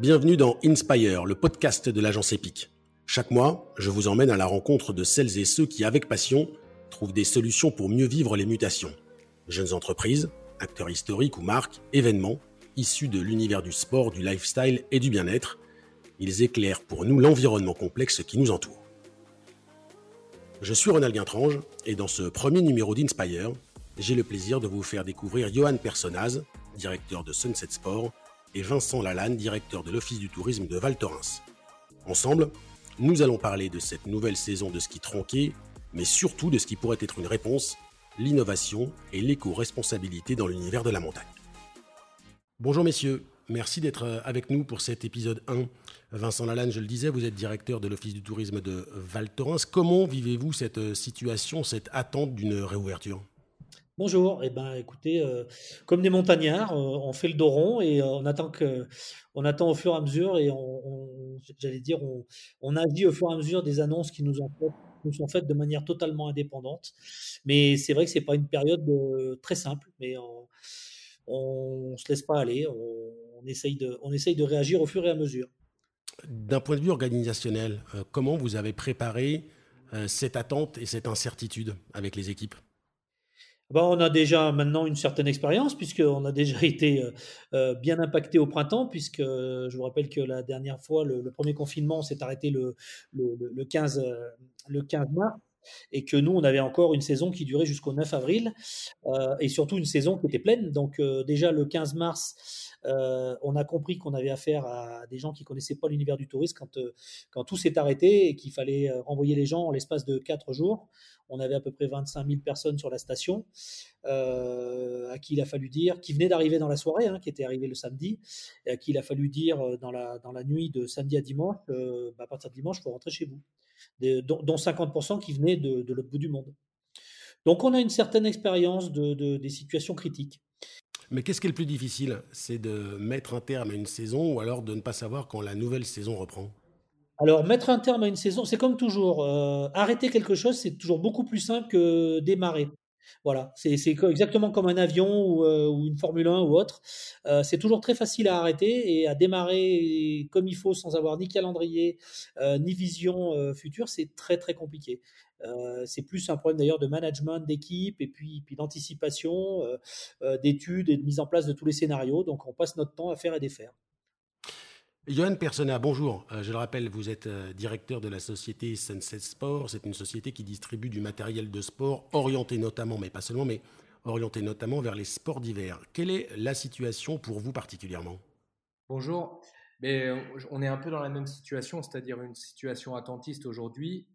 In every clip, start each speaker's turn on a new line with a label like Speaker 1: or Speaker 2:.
Speaker 1: Bienvenue dans Inspire, le podcast de l'agence EPIC. Chaque mois, je vous emmène à la rencontre de celles et ceux qui, avec passion, trouvent des solutions pour mieux vivre les mutations. Jeunes entreprises, acteurs historiques ou marques, événements, issus de l'univers du sport, du lifestyle et du bien-être, ils éclairent pour nous l'environnement complexe qui nous entoure. Je suis Ronald Guintrange et dans ce premier numéro d'Inspire, j'ai le plaisir de vous faire découvrir Johan Personnaz, directeur de Sunset Sport, et Vincent Lalanne, directeur de l'Office du tourisme de Val Thorens. Ensemble, nous allons parler de cette nouvelle saison de ski tronqué, mais surtout de ce qui pourrait être une réponse, l'innovation et l'éco-responsabilité dans l'univers de la montagne. Bonjour messieurs, merci d'être avec nous pour cet épisode 1. Vincent Lalanne, je le disais, vous êtes directeur de l'Office du tourisme de Val Thorens. Comment vivez-vous cette situation, cette attente d'une réouverture?
Speaker 2: Bonjour. Eh ben, écoutez, euh, comme des montagnards, euh, on fait le dos rond et euh, on attend que, on attend au fur et à mesure et on, j'allais dire, on, on, agit au fur et à mesure des annonces qui nous, nous sont faites de manière totalement indépendante. Mais c'est vrai que c'est pas une période très simple, mais on, ne se laisse pas aller. On, essaye de, on essaye de réagir au fur et à mesure.
Speaker 1: D'un point de vue organisationnel, comment vous avez préparé cette attente et cette incertitude avec les équipes?
Speaker 2: Bah, on a déjà maintenant une certaine expérience, puisqu'on a déjà été euh, euh, bien impacté au printemps, puisque je vous rappelle que la dernière fois, le, premier confinement s'est arrêté le, le, 15, le 15 euh, mars et que nous, on avait encore une saison qui durait jusqu'au 9 avril, et surtout une saison qui était pleine. Donc déjà le 15 mars, on a compris qu'on avait affaire à des gens qui connaissaient pas l'univers du tourisme quand, quand tout s'est arrêté et qu'il fallait renvoyer les gens en l'espace de quatre jours. On avait à peu près 25 000 personnes sur la station, euh, à qui il a fallu dire, qui venaient d'arriver dans la soirée, hein, qui était arrivé le samedi, et à qui il a fallu dire euh, dans la, dans la nuit de samedi à dimanche, euh, bah, à partir de dimanche, il faut rentrer chez vous, dont, 50% qui venaient de, l'autre bout du monde. Donc on a une certaine expérience de, des situations critiques.
Speaker 1: Mais qu'est-ce qui est le plus difficile? C'est de mettre un terme à une saison ou alors de ne pas savoir quand la nouvelle saison reprend?
Speaker 2: Alors, mettre un terme à une saison, c'est comme toujours. Euh, arrêter quelque chose, c'est toujours beaucoup plus simple que démarrer. Voilà, c'est exactement comme un avion ou, euh, une Formule 1 ou autre. Euh, c'est toujours très facile à arrêter et à démarrer comme il faut sans avoir ni calendrier ni vision future, c'est très très compliqué. c'est plus un problème d'ailleurs de management d'équipe et puis, puis d'anticipation, d'études et de mise en place de tous les scénarios. Donc on passe notre temps à faire et défaire.
Speaker 1: Johan Persona, bonjour. Euh, je le rappelle, vous êtes euh, directeur de la société Sunset Sport. C'est une société qui distribue du matériel de sport orienté notamment, mais pas seulement, mais orienté notamment vers les sports d'hiver. Quelle est la situation pour vous particulièrement?
Speaker 3: Bonjour. Euh, on est un peu dans la même situation, c'est-à-dire une situation attentiste aujourd'hui.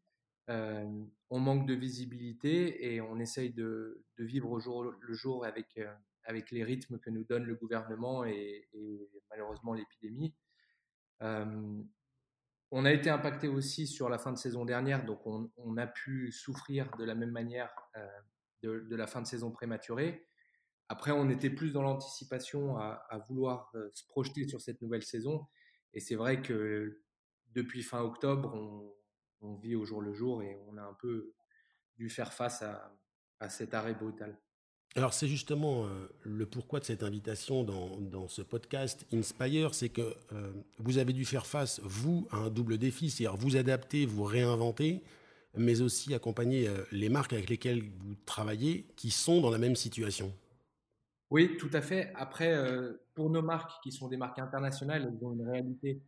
Speaker 3: on manque de visibilité et on essaye de, vivre au jour le jour avec les rythmes que nous donne le gouvernement et malheureusement l'épidémie on a été impacté aussi sur la fin de saison dernière, donc on, a pu souffrir de la même manière de, la fin de saison prématurée. Après, on était plus dans l'anticipation à, vouloir se projeter sur cette nouvelle saison. Et c'est vrai que depuis fin octobre, on, vit au jour le jour et on a un peu dû faire face à cet arrêt brutal.
Speaker 1: Alors c'est justement euh, le pourquoi de cette invitation dans, ce podcast Inspire, c'est que euh, vous avez dû faire face, vous, à un double défi, c'est-à-dire vous adapter, vous réinventer, mais aussi accompagner euh, les marques avec lesquelles vous travaillez qui sont dans la même situation.
Speaker 3: Oui, tout à fait. Après, pour nos marques qui sont des marques internationales, elles ont une réalité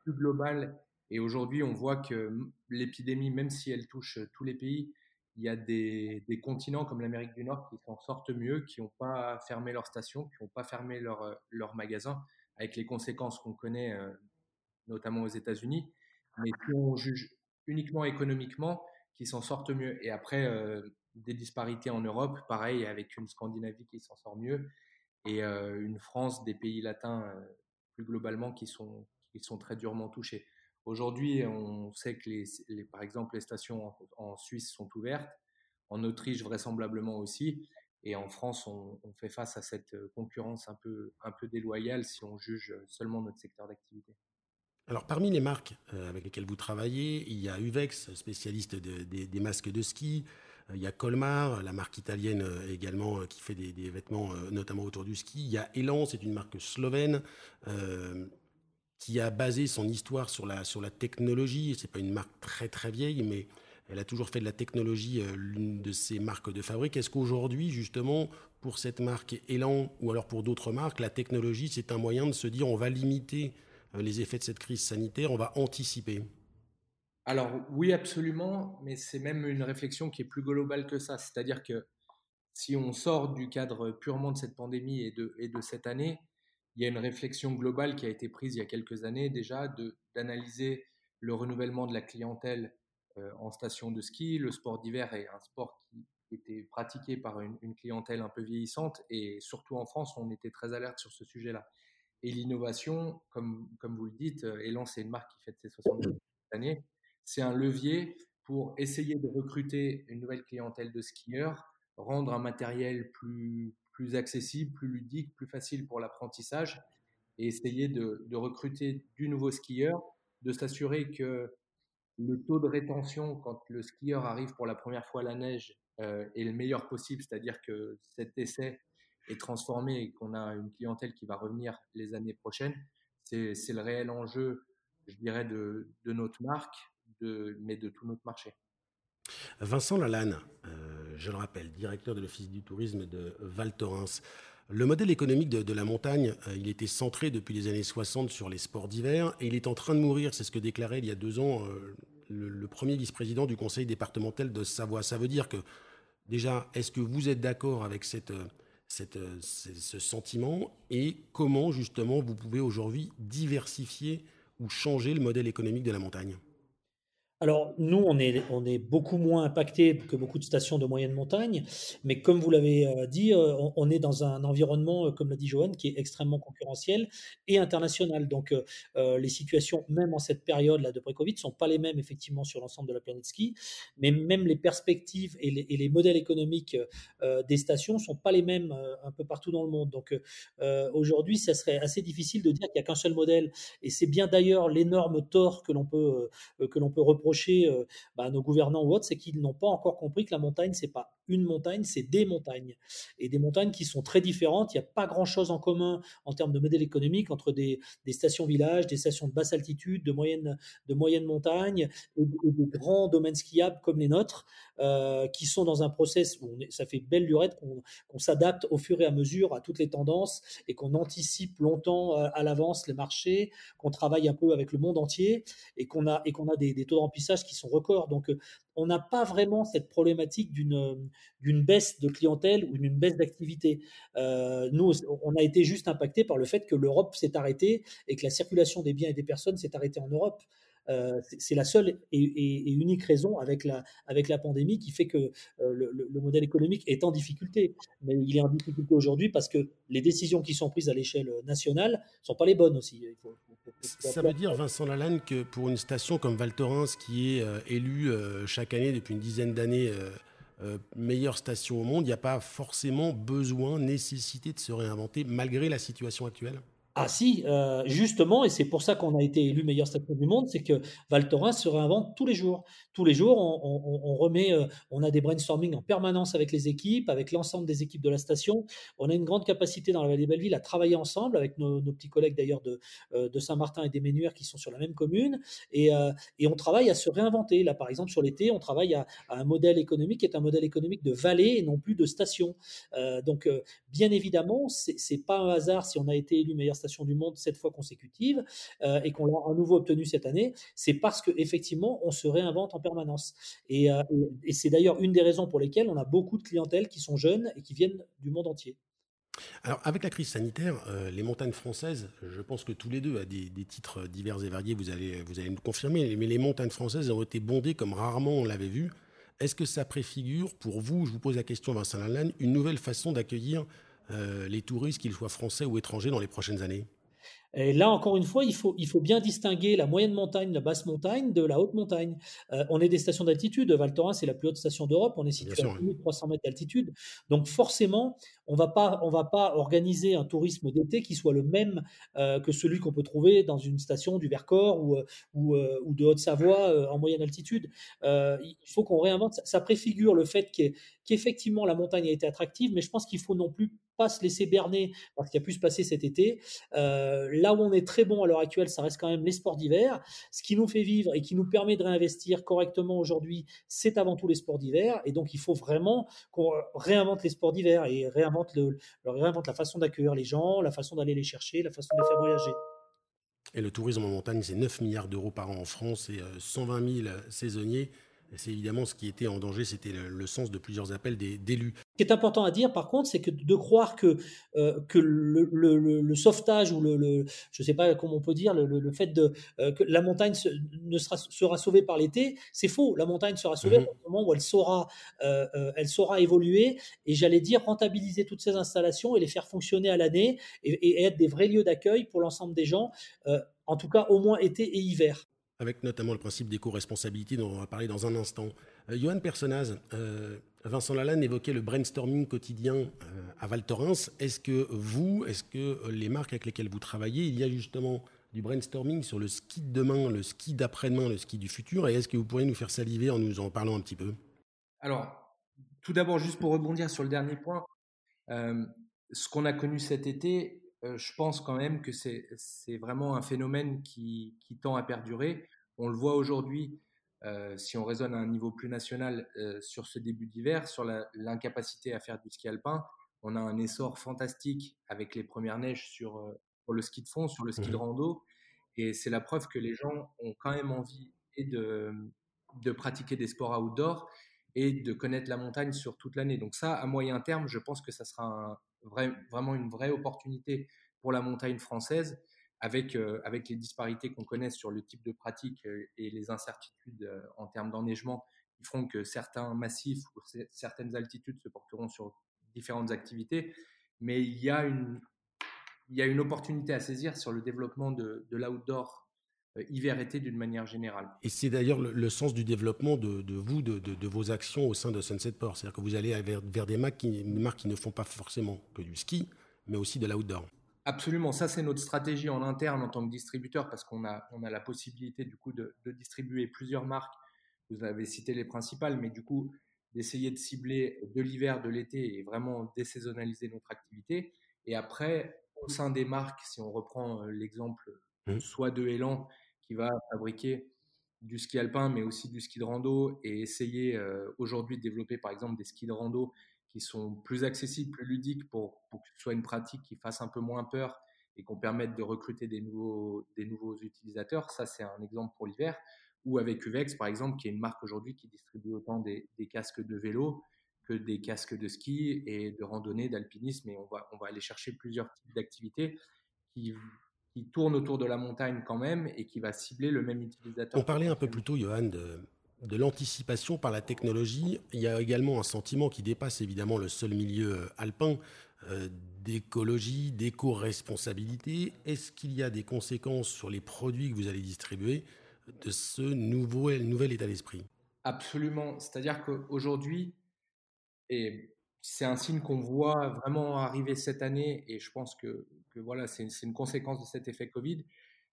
Speaker 3: plus globale. Et aujourd'hui, on voit que l'épidémie, même si elle touche tous les pays, il y a des, continents comme l'Amérique du Nord qui s'en sortent mieux, qui n'ont pas fermé leurs stations, qui n'ont pas fermé leurs euh, magasins, avec les conséquences qu'on connaît, euh, notamment aux États-Unis. Mais si on juge uniquement économiquement, qui s'en sortent mieux. Et après, euh, des disparités en Europe, pareil, avec une Scandinavie qui s'en sort mieux, et une France, des pays latins plus globalement qui qui sont très durement touchés. Aujourd'hui, on sait que, les, par exemple, les stations en, Suisse sont ouvertes, en Autriche vraisemblablement aussi, et en France, on, fait face à cette concurrence un peu, déloyale si on juge seulement notre secteur d'activité.
Speaker 1: Alors, parmi les marques euh, avec lesquelles vous travaillez, il y a Uvex, spécialiste des masques de ski. Euh, il y a Colmar, la marque italienne euh, également, qui fait des, vêtements notamment autour du ski. Il y a Elan, c'est une marque slovène. Qui a basé son histoire sur la, sur la technologie. C'est pas une marque très très vieille, mais elle a toujours fait de la technologie euh, l'une de ses marques de fabrique. Est-ce qu'aujourd'hui, justement, pour cette marque Elan ou alors pour d'autres marques, la technologie, c'est un moyen de se dire on va limiter euh, les effets de cette crise sanitaire, on va anticiper?
Speaker 3: Alors oui, absolument, mais c'est même une réflexion qui est plus globale que ça. C'est-à-dire que si on sort du cadre purement de cette pandémie et de, et de cette année, il y a une réflexion globale qui a été prise il y a quelques années déjà d'analyser le renouvellement de la clientèle euh, en station de ski. Le sport d'hiver est un sport qui était pratiqué par une, clientèle un peu vieillissante et surtout en France, on était très alerte sur ce sujet-là. Et l'innovation, comme, comme vous le dites, euh, Elan, c'est une marque qui fête ses 70 années, c'est un levier pour essayer de recruter une nouvelle clientèle de skieurs, rendre un matériel plus, plus accessible, plus ludique, plus facile pour l'apprentissage et essayer de, recruter du nouveau skieur, de s'assurer que le taux de rétention quand le skieur arrive pour la première fois à la neige euh, est le meilleur possible, c'est-à-dire que cet essai est transformé et qu'on a une clientèle qui va revenir les années prochaines. C'est le réel enjeu, je dirais, de, notre marque, mais de tout notre marché.
Speaker 1: Vincent Lalanne, euh, je le rappelle, directeur de l'Office du tourisme de Val Thorens. Le modèle économique de, la montagne, euh, il était centré depuis les années 60 sur les sports d'hiver et il est en train de mourir. C'est ce que déclarait il y a deux ans euh, le, premier vice-président du conseil départemental de Savoie. Ça veut dire que, déjà, est-ce que vous êtes d'accord avec cette, cette, ce sentiment et comment, justement, vous pouvez aujourd'hui diversifier ou changer le modèle économique de la montagne?
Speaker 2: Alors, nous, on est, on est beaucoup moins impacté que beaucoup de stations de moyenne montagne, mais comme vous l'avez euh, dit, euh, on, est dans un environnement, euh, comme l'a dit Johan, qui est extrêmement concurrentiel et international. Donc, les situations, même en cette période-là de pré-Covid, ne sont pas les mêmes, effectivement, sur l'ensemble de la planète ski, mais même les perspectives et les, modèles économiques des stations ne sont pas les mêmes un peu partout dans le monde. Donc, aujourd'hui, ça serait assez difficile de dire qu'il n'y a qu'un seul modèle, et c'est bien d'ailleurs l'énorme tort que l'on peut, que peut reprocher reprocher euh, bah, à nos gouvernants ou autres, c'est qu'ils n'ont pas encore compris que la montagne, c'est pas une montagne, c'est des montagnes. Et des montagnes qui sont très différentes. Il n'y a pas grand-chose en commun en termes de modèle économique entre des, stations-villages, des stations de basse altitude, de moyenne, de moyenne montagne et, des grands domaines skiables comme les nôtres, euh, qui sont dans un process où ça fait belle lurette qu'on s'adapte au fur et à mesure à toutes les tendances et qu'on anticipe longtemps euh, à, l'avance les marchés, qu'on travaille un peu avec le monde entier et qu'on a, et a des, des taux de remplissage qui sont records. Donc, on n'a pas vraiment cette problématique d'une d'une baisse de clientèle ou d'une baisse d'activité. Euh, nous, on a été juste impacté par le fait que l'Europe s'est arrêtée et que la circulation des biens et des personnes s'est arrêtée en Europe. Euh, c'est la seule et, unique raison avec la, avec la pandémie qui fait que euh, le, modèle économique est en difficulté. Mais il est en difficulté aujourd'hui parce que les décisions qui sont prises à l'échelle nationale ne sont pas les bonnes aussi.
Speaker 1: Ça veut dire, Vincent Lalanne, que pour une station comme Val Thorens, qui est euh, élue chaque année depuis une dizaine d'années meilleure station au monde, il n'y a pas forcément besoin, nécessité de se réinventer malgré la situation actuelle?
Speaker 2: Ah si, euh, justement, et c'est pour ça qu'on a été élu meilleure station du monde, c'est que Val Thorens se réinvente tous les jours. Tous les jours, on, remet, euh, on a des brainstorming en permanence avec les équipes, avec l'ensemble des équipes de la station. On a une grande capacité dans la vallée Belleville à travailler ensemble avec nos, petits collègues d'ailleurs de, euh, de Saint-Martin et des Ménuires qui sont sur la même commune. Et, et, on travaille à se réinventer. Là, par exemple, sur l'été, on travaille à, un modèle économique qui est un modèle économique de vallée et non plus de station. donc, bien évidemment, c'est pas un hasard si on a été élu meilleure du monde sept fois consécutive euh, et qu'on l'a à nouveau obtenu cette année, c'est parce qu'effectivement, on se réinvente en permanence. Euh, et, c'est d'ailleurs une des raisons pour lesquelles on a beaucoup de clientèles qui sont jeunes et qui viennent du monde entier.
Speaker 1: Alors, avec la crise sanitaire, euh, les montagnes françaises, je pense que tous les deux, à des, titres divers et variés, vous allez, vous allez nous confirmer, mais les montagnes françaises ont été bondées comme rarement on l'avait vu. Est-ce que ça préfigure pour vous, je vous pose la question Vincent Lalanne, une nouvelle façon d'accueillir euh, les touristes, qu'ils soient français ou étrangers, dans les prochaines années
Speaker 2: et là, encore une fois, il faut, il faut bien distinguer la moyenne montagne, la basse montagne de la haute montagne. Euh, on est des stations d'altitude. Val Thorens, c'est la plus haute station d'Europe. On est situé à 1300 mètres d'altitude. Donc, forcément, on va pas, on va pas organiser un tourisme d'été qui soit le même euh, que celui qu'on peut trouver dans une station du Vercors ou, ou, ou de Haute-Savoie en moyenne altitude. il faut qu'on réinvente. Ça, préfigure le fait qu'effectivement la montagne a été attractive, mais je pense qu'il faut non plus pas se laisser berner parce qu'il a pu se passer cet été. Euh, là où on est très bon à l'heure actuelle, ça reste quand même les sports d'hiver. Ce qui nous fait vivre et qui nous permet de réinvestir correctement aujourd'hui, c'est avant tout les sports d'hiver. Et donc, il faut vraiment qu'on réinvente les sports d'hiver et réinvente, le, réinvente la façon d'accueillir les gens, la façon d'aller les chercher, la façon de les faire voyager.
Speaker 1: Et le tourisme en montagne, c'est 9 milliards d'euros par an en France et 120 000 saisonniers c'est évidemment ce qui était en danger, c'était le, sens de plusieurs appels d'élus.
Speaker 2: Ce qui est important à dire, par contre, c'est que de croire que, euh, que le, sauvetage ou le, je ne sais pas comment on peut dire, le, fait de, euh, que la montagne ne sera, sera sauvée par l'été, c'est faux. La montagne sera sauvée mmh au moment où elle saura, euh, elle saura évoluer et j'allais dire rentabiliser toutes ces installations et les faire fonctionner à l'année et, et, être des vrais lieux d'accueil pour l'ensemble des gens, en tout cas au moins été et hiver
Speaker 1: avec notamment le principe d'éco-responsabilité dont on va parler dans un instant. Euh, Johan Personnaz, euh, Vincent Lalanne évoquait le brainstorming quotidien euh, à Val Thorens. Est-ce que vous, est-ce que les marques avec lesquelles vous travaillez, il y a justement du brainstorming sur le ski de demain, le ski d'après-demain, le ski du futur? Et est-ce que vous pourriez nous faire saliver en nous en parlant un petit peu?
Speaker 3: Alors, tout d'abord, juste pour rebondir sur le dernier point, ce qu'on a connu cet été, euh, je pense quand même que c'est vraiment un phénomène qui, tend à perdurer. On le voit aujourd'hui, euh, si on raisonne à un niveau plus national euh, sur ce début d'hiver, sur l'incapacité à faire du ski alpin. On a un essor fantastique avec les premières neiges sur, le ski de fond, sur le ski de mmh rando. Et c'est la preuve que les gens ont quand même envie et de, de pratiquer des sports outdoor et de connaître la montagne sur toute l'année. Donc ça, à moyen terme, je pense que ça sera vraiment une vraie opportunité pour la montagne française avec, euh, avec les disparités qu'on connaît sur le type de pratique euh, et les incertitudes euh, en termes d'enneigement qui feront que certains massifs ou certaines altitudes se porteront sur différentes activités. Mais il y a une, il y a une opportunité à saisir sur le développement de, de l'outdoor hiver-été d'une manière générale.
Speaker 1: Et c'est d'ailleurs le, sens du développement de, de vous, de, de, vos actions au sein de Sunset Port. C'est-à-dire que vous allez vers, vers des, marques qui, des marques qui ne font pas forcément que du ski, mais aussi de l'outdoor.
Speaker 3: Absolument, ça c'est notre stratégie en interne en tant que distributeur parce qu'on a, on a la possibilité du coup de, de, distribuer plusieurs marques. Vous avez cité les principales, mais du coup d'essayer de cibler de l'hiver, de l'été et vraiment désaisonnaliser notre activité. Et après, au sein des marques, si on reprend euh, l'exemple mmh. soit de Elan qui va fabriquer du ski alpin, mais aussi du ski de rando, et essayer euh, aujourd'hui de développer par exemple des skis de rando qui sont plus accessibles, plus ludiques pour, que ce soit une pratique qui fasse un peu moins peur et qu'on permette de recruter des nouveaux, des nouveaux utilisateurs. Ça, c'est un exemple pour l'hiver. Ou avec Uvex, par exemple, qui est une marque aujourd'hui qui distribue autant des, casques de vélo que des casques de ski et de randonnée, d'alpinisme. Et on va, on va aller chercher plusieurs types d'activités qui qui tourne autour de la montagne quand même et qui va cibler le même utilisateur.
Speaker 1: On parlait un peu plus tôt, Johan, de, de l'anticipation par la technologie. Il y a également un sentiment qui dépasse évidemment le seul milieu euh, alpin euh, d'écologie, d'éco-responsabilité. Est-ce qu'il y a des conséquences sur les produits que vous allez distribuer de ce nouveau, nouvel état d'esprit?
Speaker 3: Absolument. C'est-à-dire qu'aujourd'hui, et c'est un signe qu'on voit vraiment arriver cette année, et je pense que, voilà, c'est une conséquence de cet effet Covid.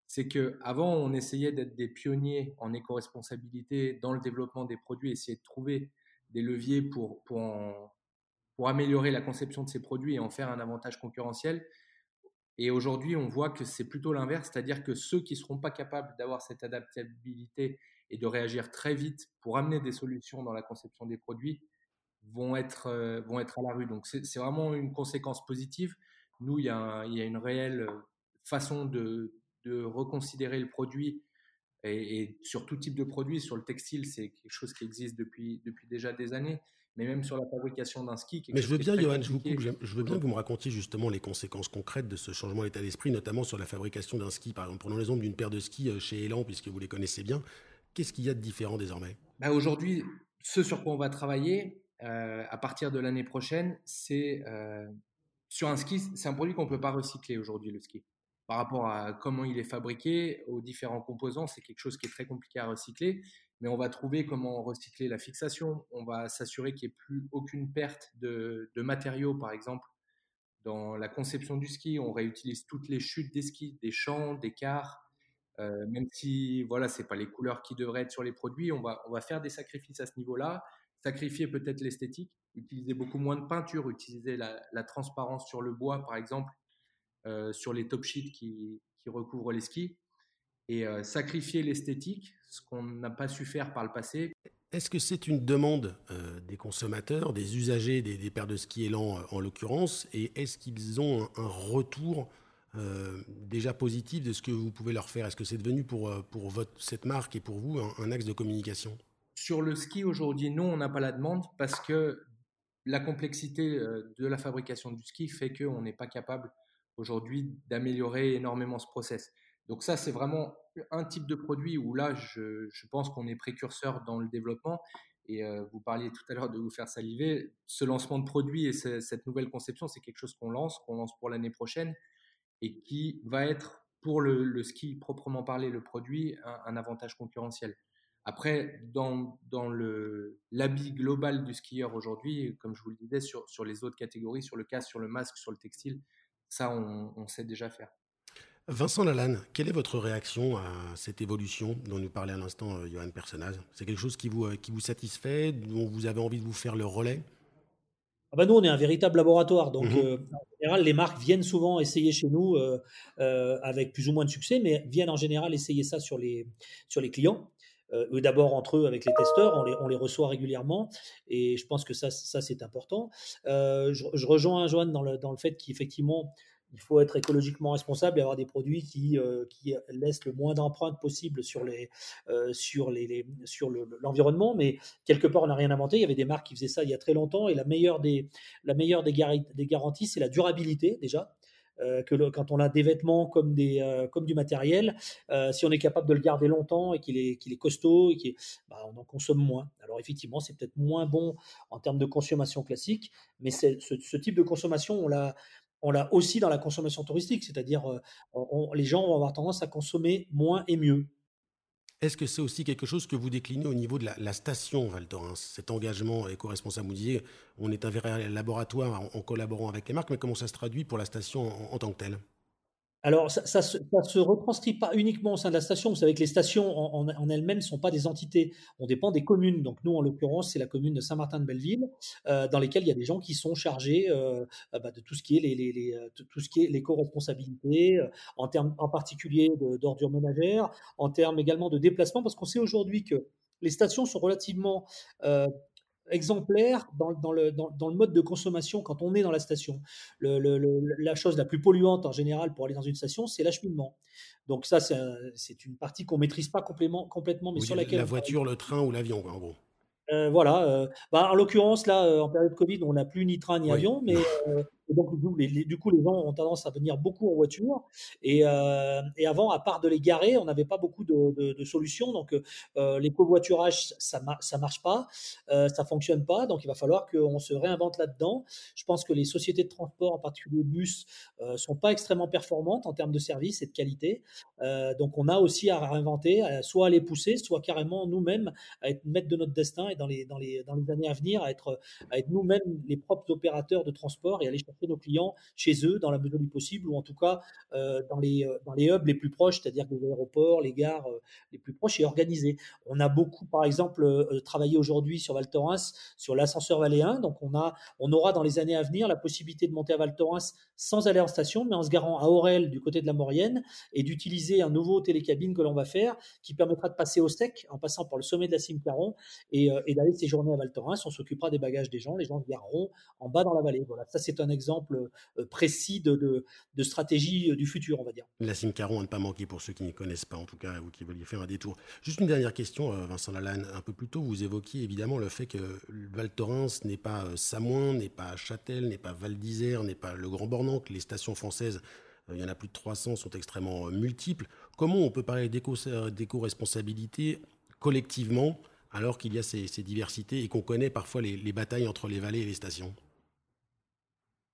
Speaker 3: C'est qu'avant, on essayait d'être des pionniers en éco-responsabilité dans le développement des produits, essayer de trouver des leviers pour, pour, pour améliorer la conception de ces produits et en faire un avantage concurrentiel. Et aujourd'hui, on voit que c'est plutôt l'inverse, c'est-à-dire que ceux qui ne seront pas capables d'avoir cette adaptabilité et de réagir très vite pour amener des solutions dans la conception des produits vont être, euh, vont être à la rue. Donc c'est vraiment une conséquence positive. Nous, il y a, il y a une réelle euh, façon de, de reconsidérer le produit et, sur tout type de produit. Sur le textile, c'est quelque chose qui existe depuis, depuis déjà des années. Mais même sur la fabrication d'un ski.
Speaker 1: Mais je veux bien, Johan, je, vous coupe, je veux bien que vous me racontiez justement les conséquences concrètes de ce changement d'état d'esprit, notamment sur la fabrication d'un ski. Par exemple, prenons l'exemple d'une paire de skis euh, chez Elan, puisque vous les connaissez bien. Qu'est-ce qu'il y a de différent désormais?
Speaker 3: Bah Aujourd'hui, ce sur quoi on va travailler, euh, à partir de l'année prochaine, c'est euh, sur un ski, c'est un produit qu'on ne peut pas recycler aujourd'hui, le ski. Par rapport à comment il est fabriqué, aux différents composants, c'est quelque chose qui est très compliqué à recycler. Mais on va trouver comment recycler la fixation. On va s'assurer qu'il n'y ait plus aucune perte de, matériaux, par exemple. Dans la conception du ski, on réutilise toutes les chutes des skis, des champs, des quarts. Euh, même si voilà, c'est pas les couleurs qui devraient être sur les produits, on va faire des sacrifices à ce niveau-là sacrifier peut-être l'esthétique, utiliser beaucoup moins de peinture, utiliser la, transparence sur le bois, par exemple, euh, sur les top sheets qui, recouvrent les skis et sacrifier l'esthétique, ce qu'on n'a pas su faire par le passé.
Speaker 1: Est-ce que c'est une demande des consommateurs, des usagers des, paires de ski élan en l'occurrence, et est-ce qu'ils ont un, retour déjà positif de ce que vous pouvez leur faire? Est-ce que c'est devenu pour, pour votre, cette marque et pour vous un axe de communication?
Speaker 3: Sur le ski aujourd'hui, non, on n'a pas la demande parce que la complexité de la fabrication du ski fait qu'on n'est pas capable aujourd'hui d'améliorer énormément ce process. Donc ça, c'est vraiment un type de produit où là, je, pense qu'on est précurseur dans le développement. Et vous parliez tout à l'heure de vous faire saliver. Ce lancement de produit et cette nouvelle conception, c'est quelque chose qu'on lance, qu'on lance pour l'année prochaine et qui va être pour le, ski proprement parlé, le produit, un avantage concurrentiel. Après, dans, dans l'habit global du skieur aujourd'hui, comme je vous le disais, sur, sur, les autres catégories, sur le casque, sur le masque, sur le textile, ça, on, sait déjà faire.
Speaker 1: Vincent Lalanne, quelle est votre réaction à cette évolution dont nous parlait à l'instant euh, Johan Personnaz C'est quelque chose qui vous, euh, qui vous satisfait, dont vous avez envie de vous faire le relais?
Speaker 2: Ah bah nous, on est un véritable laboratoire. Donc, mmh euh, en général, les marques viennent souvent essayer chez nous avec plus ou moins de succès, mais viennent en général essayer ça sur les, sur les clients. Euh, d'abord entre eux avec les testeurs, on les, on les, reçoit régulièrement et je pense que ça, ça c'est important. Euh, je, rejoins Joanne dans le, dans le fait qu'effectivement, il faut être écologiquement responsable et avoir des produits qui, euh, qui laissent le moins d'empreintes possible sur les sur les, l'environnement. Mais quelque part on n'a rien inventé. Il y avait des marques qui faisaient ça il y a très longtemps et la meilleure des la meilleure des garanties c'est la durabilité déjà euh, que quand on a des vêtements comme, des, euh, comme du matériel, euh, si on est capable de le garder longtemps et qu'il est, est costaud, et bah, on en consomme moins. Alors effectivement, c'est peut-être moins bon en termes de consommation classique, mais ce, ce type de consommation, on l'a, on aussi dans la consommation touristique, c'est-à-dire les gens vont avoir tendance à consommer moins et mieux.
Speaker 1: Est-ce que c'est aussi quelque chose que vous déclinez au niveau de la, station Val Thorens Cet engagement éco-responsable, vous disiez, on est un vrai laboratoire en, collaborant avec les marques, mais comment ça se traduit pour la station en tant que telle?
Speaker 2: Alors, ça, ça, se retranscrit pas uniquement au sein de la station. Vous savez que les stations en, elles-mêmes ne sont pas des entités. On dépend des communes. Donc, nous, en l'occurrence, c'est la commune de Saint-Martin-de-Belleville, euh, dans lesquelles il y a des gens qui sont chargés euh, bah, de tout ce qui est les, les, les tout ce qui est euh, en en particulier d'ordures ménagères, en termes également de déplacement, parce qu'on sait aujourd'hui que les stations sont relativement exemplaire dans, dans, le, dans, dans, le, mode de consommation quand on est dans la station. Le, le, la chose la plus polluante en général pour aller dans une station, c'est l'acheminement. Donc ça, c'est une partie qu'on maîtrise pas complètement, complètement mais sur laquelle...
Speaker 1: La voiture, le train ou l'avion, en gros.
Speaker 2: Euh, voilà. Euh, bah, en l'occurrence, là, euh, en période Covid, on n'a plus ni train ni avion, mais donc, du coup, les gens ont tendance à venir beaucoup en voiture. Et, et avant, à part de les garer, on n'avait pas beaucoup de, solutions. Donc, les covoiturages, ça ne marche pas, ça fonctionne pas. Donc, il va falloir qu'on se réinvente là-dedans. Je pense que les sociétés de transport, en particulier bus, sont pas extrêmement performantes en termes de service et de qualité. donc, on a aussi à réinventer, soit à les pousser, soit carrément nous-mêmes à être maîtres de notre destin et dans les, dans les, les années à venir, à être, à être nous-mêmes les propres opérateurs de transport et aller chercher nos clients chez eux dans la mesure du possible ou en tout cas euh, dans, les, euh, dans les hubs les plus proches, c'est-à-dire les aéroports, les gares euh, les plus proches et organisés. On a beaucoup, par exemple, travaillé aujourd'hui sur Val Thorens sur l'ascenseur valéen. Donc on, a, on aura dans les années à venir la possibilité de monter à Val Thorens sans aller en station, mais en se garant à Aurel du côté de la Maurienne et d'utiliser un nouveau télécabine que l'on va faire qui permettra de passer au STEC en passant par le sommet de la cime Caron et, et d'aller séjourner à Val Thorens. On s'occupera des bagages des gens, les gens se gareront en bas dans la vallée. Voilà, ça c'est un exemple exemple euh, précis de, stratégie euh, du futur, on va dire.
Speaker 1: La Caron à ne pas manquer pour ceux qui n'y connaissent pas, en tout cas, ou qui veulent faire un détour. Juste une dernière question, euh, Vincent Lalanne. Un peu plus tôt, vous évoquiez évidemment le fait que Val Thorens n'est pas Samoin, n'est pas Châtel, n'est pas Val d'Isère, n'est pas le Grand Bornand, que les stations françaises il y en a plus de 300, sont extrêmement multiples. Comment on peut parler d'éco-responsabilité collectivement alors qu'il y a ces, diversités et qu'on connaît parfois les batailles entre les vallées et les stations?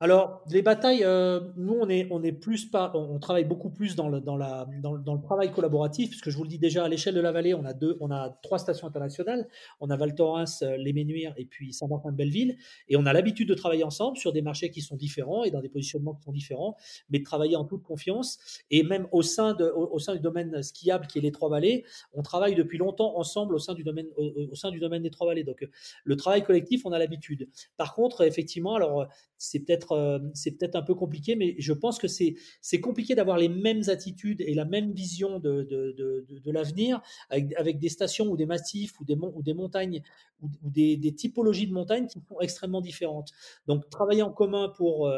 Speaker 2: Alors, les batailles, euh, nous, on est, on est plus pas, on travaille beaucoup plus dans le, dans, la, dans, le travail collaboratif, puisque je vous le dis déjà, à l'échelle de la vallée, on a deux, on a trois stations internationales. On a Val Thorens, euh, Les Ménuires et puis Saint-Martin-de-Belleville. Et on a l'habitude de travailler ensemble sur des marchés qui sont différents et dans des positionnements qui sont différents, mais de travailler en toute confiance. Et même au sein, de, au, sein du domaine skiable qui est les Trois Vallées, on travaille depuis longtemps ensemble au sein du domaine, au, sein du domaine des Trois Vallées. Donc, le travail collectif, on a l'habitude. Par contre, effectivement, alors, c'est peut-être peut-être c'est peut-être un peu compliqué, mais je pense que c'est compliqué d'avoir les mêmes attitudes et la même vision de, l'avenir avec, des stations ou des massifs ou des, montagnes ou, des, typologies de montagnes qui sont extrêmement différentes. Donc travailler en commun pour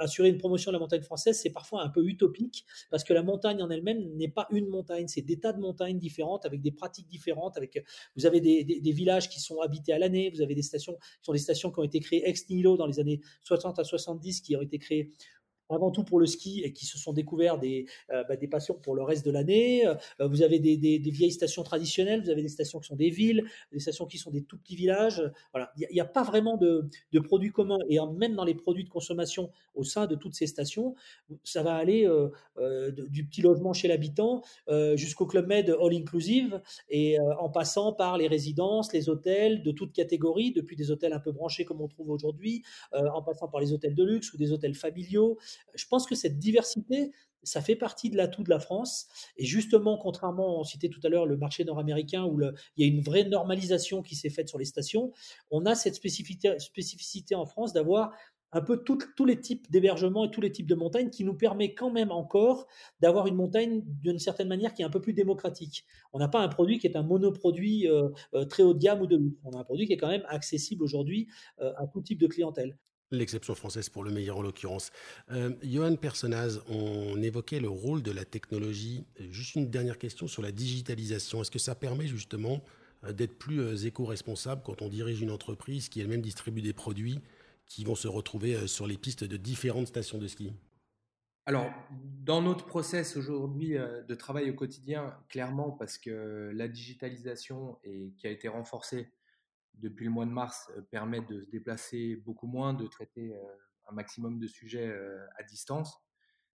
Speaker 2: assurer une promotion de la montagne française, c'est parfois un peu utopique parce que la montagne en elle-même n'est pas une montagne, c'est des tas de montagnes différentes avec des pratiques différentes. Avec, vous avez des, des, des villages qui sont habités à l'année, vous avez des stations qui sont des stations qui ont été créées ex nihilo dans les années 60 à 70, qui ont été créées avant tout pour le ski et qui se sont découverts des, euh, bah, des passions pour le reste de l'année. Euh, vous avez des, des, vieilles stations traditionnelles, vous avez des stations qui sont des villes, des stations qui sont des tout petits villages. Voilà, il n'y a, pas vraiment de, de, produits communs et même dans les produits de consommation au sein de toutes ces stations, ça va aller euh, du petit logement chez l'habitant jusqu'au club med all inclusive et en passant par les résidences, les hôtels de toutes catégories, depuis des hôtels un peu branchés comme on trouve aujourd'hui, en passant par les hôtels de luxe ou des hôtels familiaux. Je pense que cette diversité, ça fait partie de l'atout de la France. Et justement, contrairement, on citait tout à l'heure le marché nord-américain où il y a une vraie normalisation qui s'est faite sur les stations, on a cette spécificité, en France d'avoir un peu tous les types d'hébergements et tous les types de montagnes qui nous permet quand même encore d'avoir une montagne d'une certaine manière qui est un peu plus démocratique. On n'a pas un produit qui est un monoproduit euh, euh, très haut de gamme ou de luxe. On a un produit qui est quand même accessible aujourd'hui euh, à tout type de clientèle.
Speaker 1: L'exception française pour le meilleur en l'occurrence. Euh, Johan Personnaz, on évoquait le rôle de la technologie. Juste une dernière question sur la digitalisation. Est-ce que ça permet justement euh, d'être plus euh, éco-responsable quand on dirige une entreprise qui elle-même distribue des produits qui vont se retrouver euh, sur les pistes de différentes stations de ski?
Speaker 3: Alors, dans notre process aujourd'hui de travail au quotidien, clairement, parce que la digitalisation et qui a été renforcée depuis le mois de mars, euh, permettent de se déplacer beaucoup moins, de traiter euh, un maximum de sujets euh, à distance.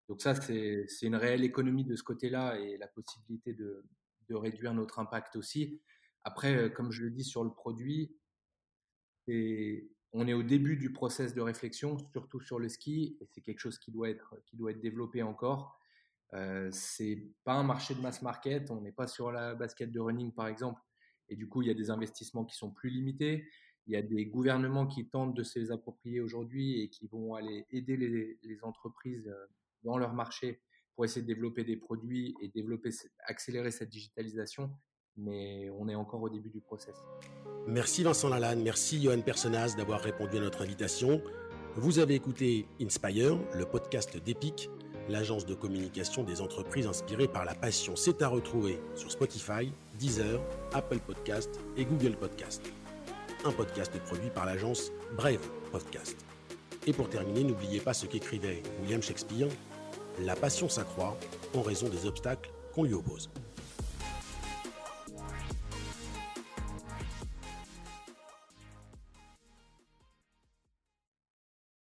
Speaker 3: Donc ça, c'est une réelle économie de ce côté-là et la possibilité de, réduire notre impact aussi. Après, comme je le dis sur le produit, on est au début du process de réflexion, surtout sur le ski, et c'est quelque chose qui doit être, qui doit être développé encore. Euh, c'est pas un marché de mass market, on n'est pas sur la basket de running par exemple, et du coup, il y a des investissements qui sont plus limités. Il y a des gouvernements qui tentent de se les approprier aujourd'hui et qui vont aller aider les, entreprises euh, dans leur marché pour essayer de développer des produits et développer, accélérer cette digitalisation. Mais on est encore au début du process.
Speaker 1: Merci Vincent Lalanne, merci Johan Personnaz d'avoir répondu à notre invitation. Vous avez écouté Inspire, le podcast d'Epic, l'agence de communication des entreprises inspirées par la passion. C'est à retrouver sur Spotify, Deezer, Apple Podcast et Google Podcast. Un podcast produit par l'agence Brave Podcast. Et pour terminer, n'oubliez pas ce qu'écrivait William Shakespeare La passion s'accroît en raison des obstacles qu'on lui oppose.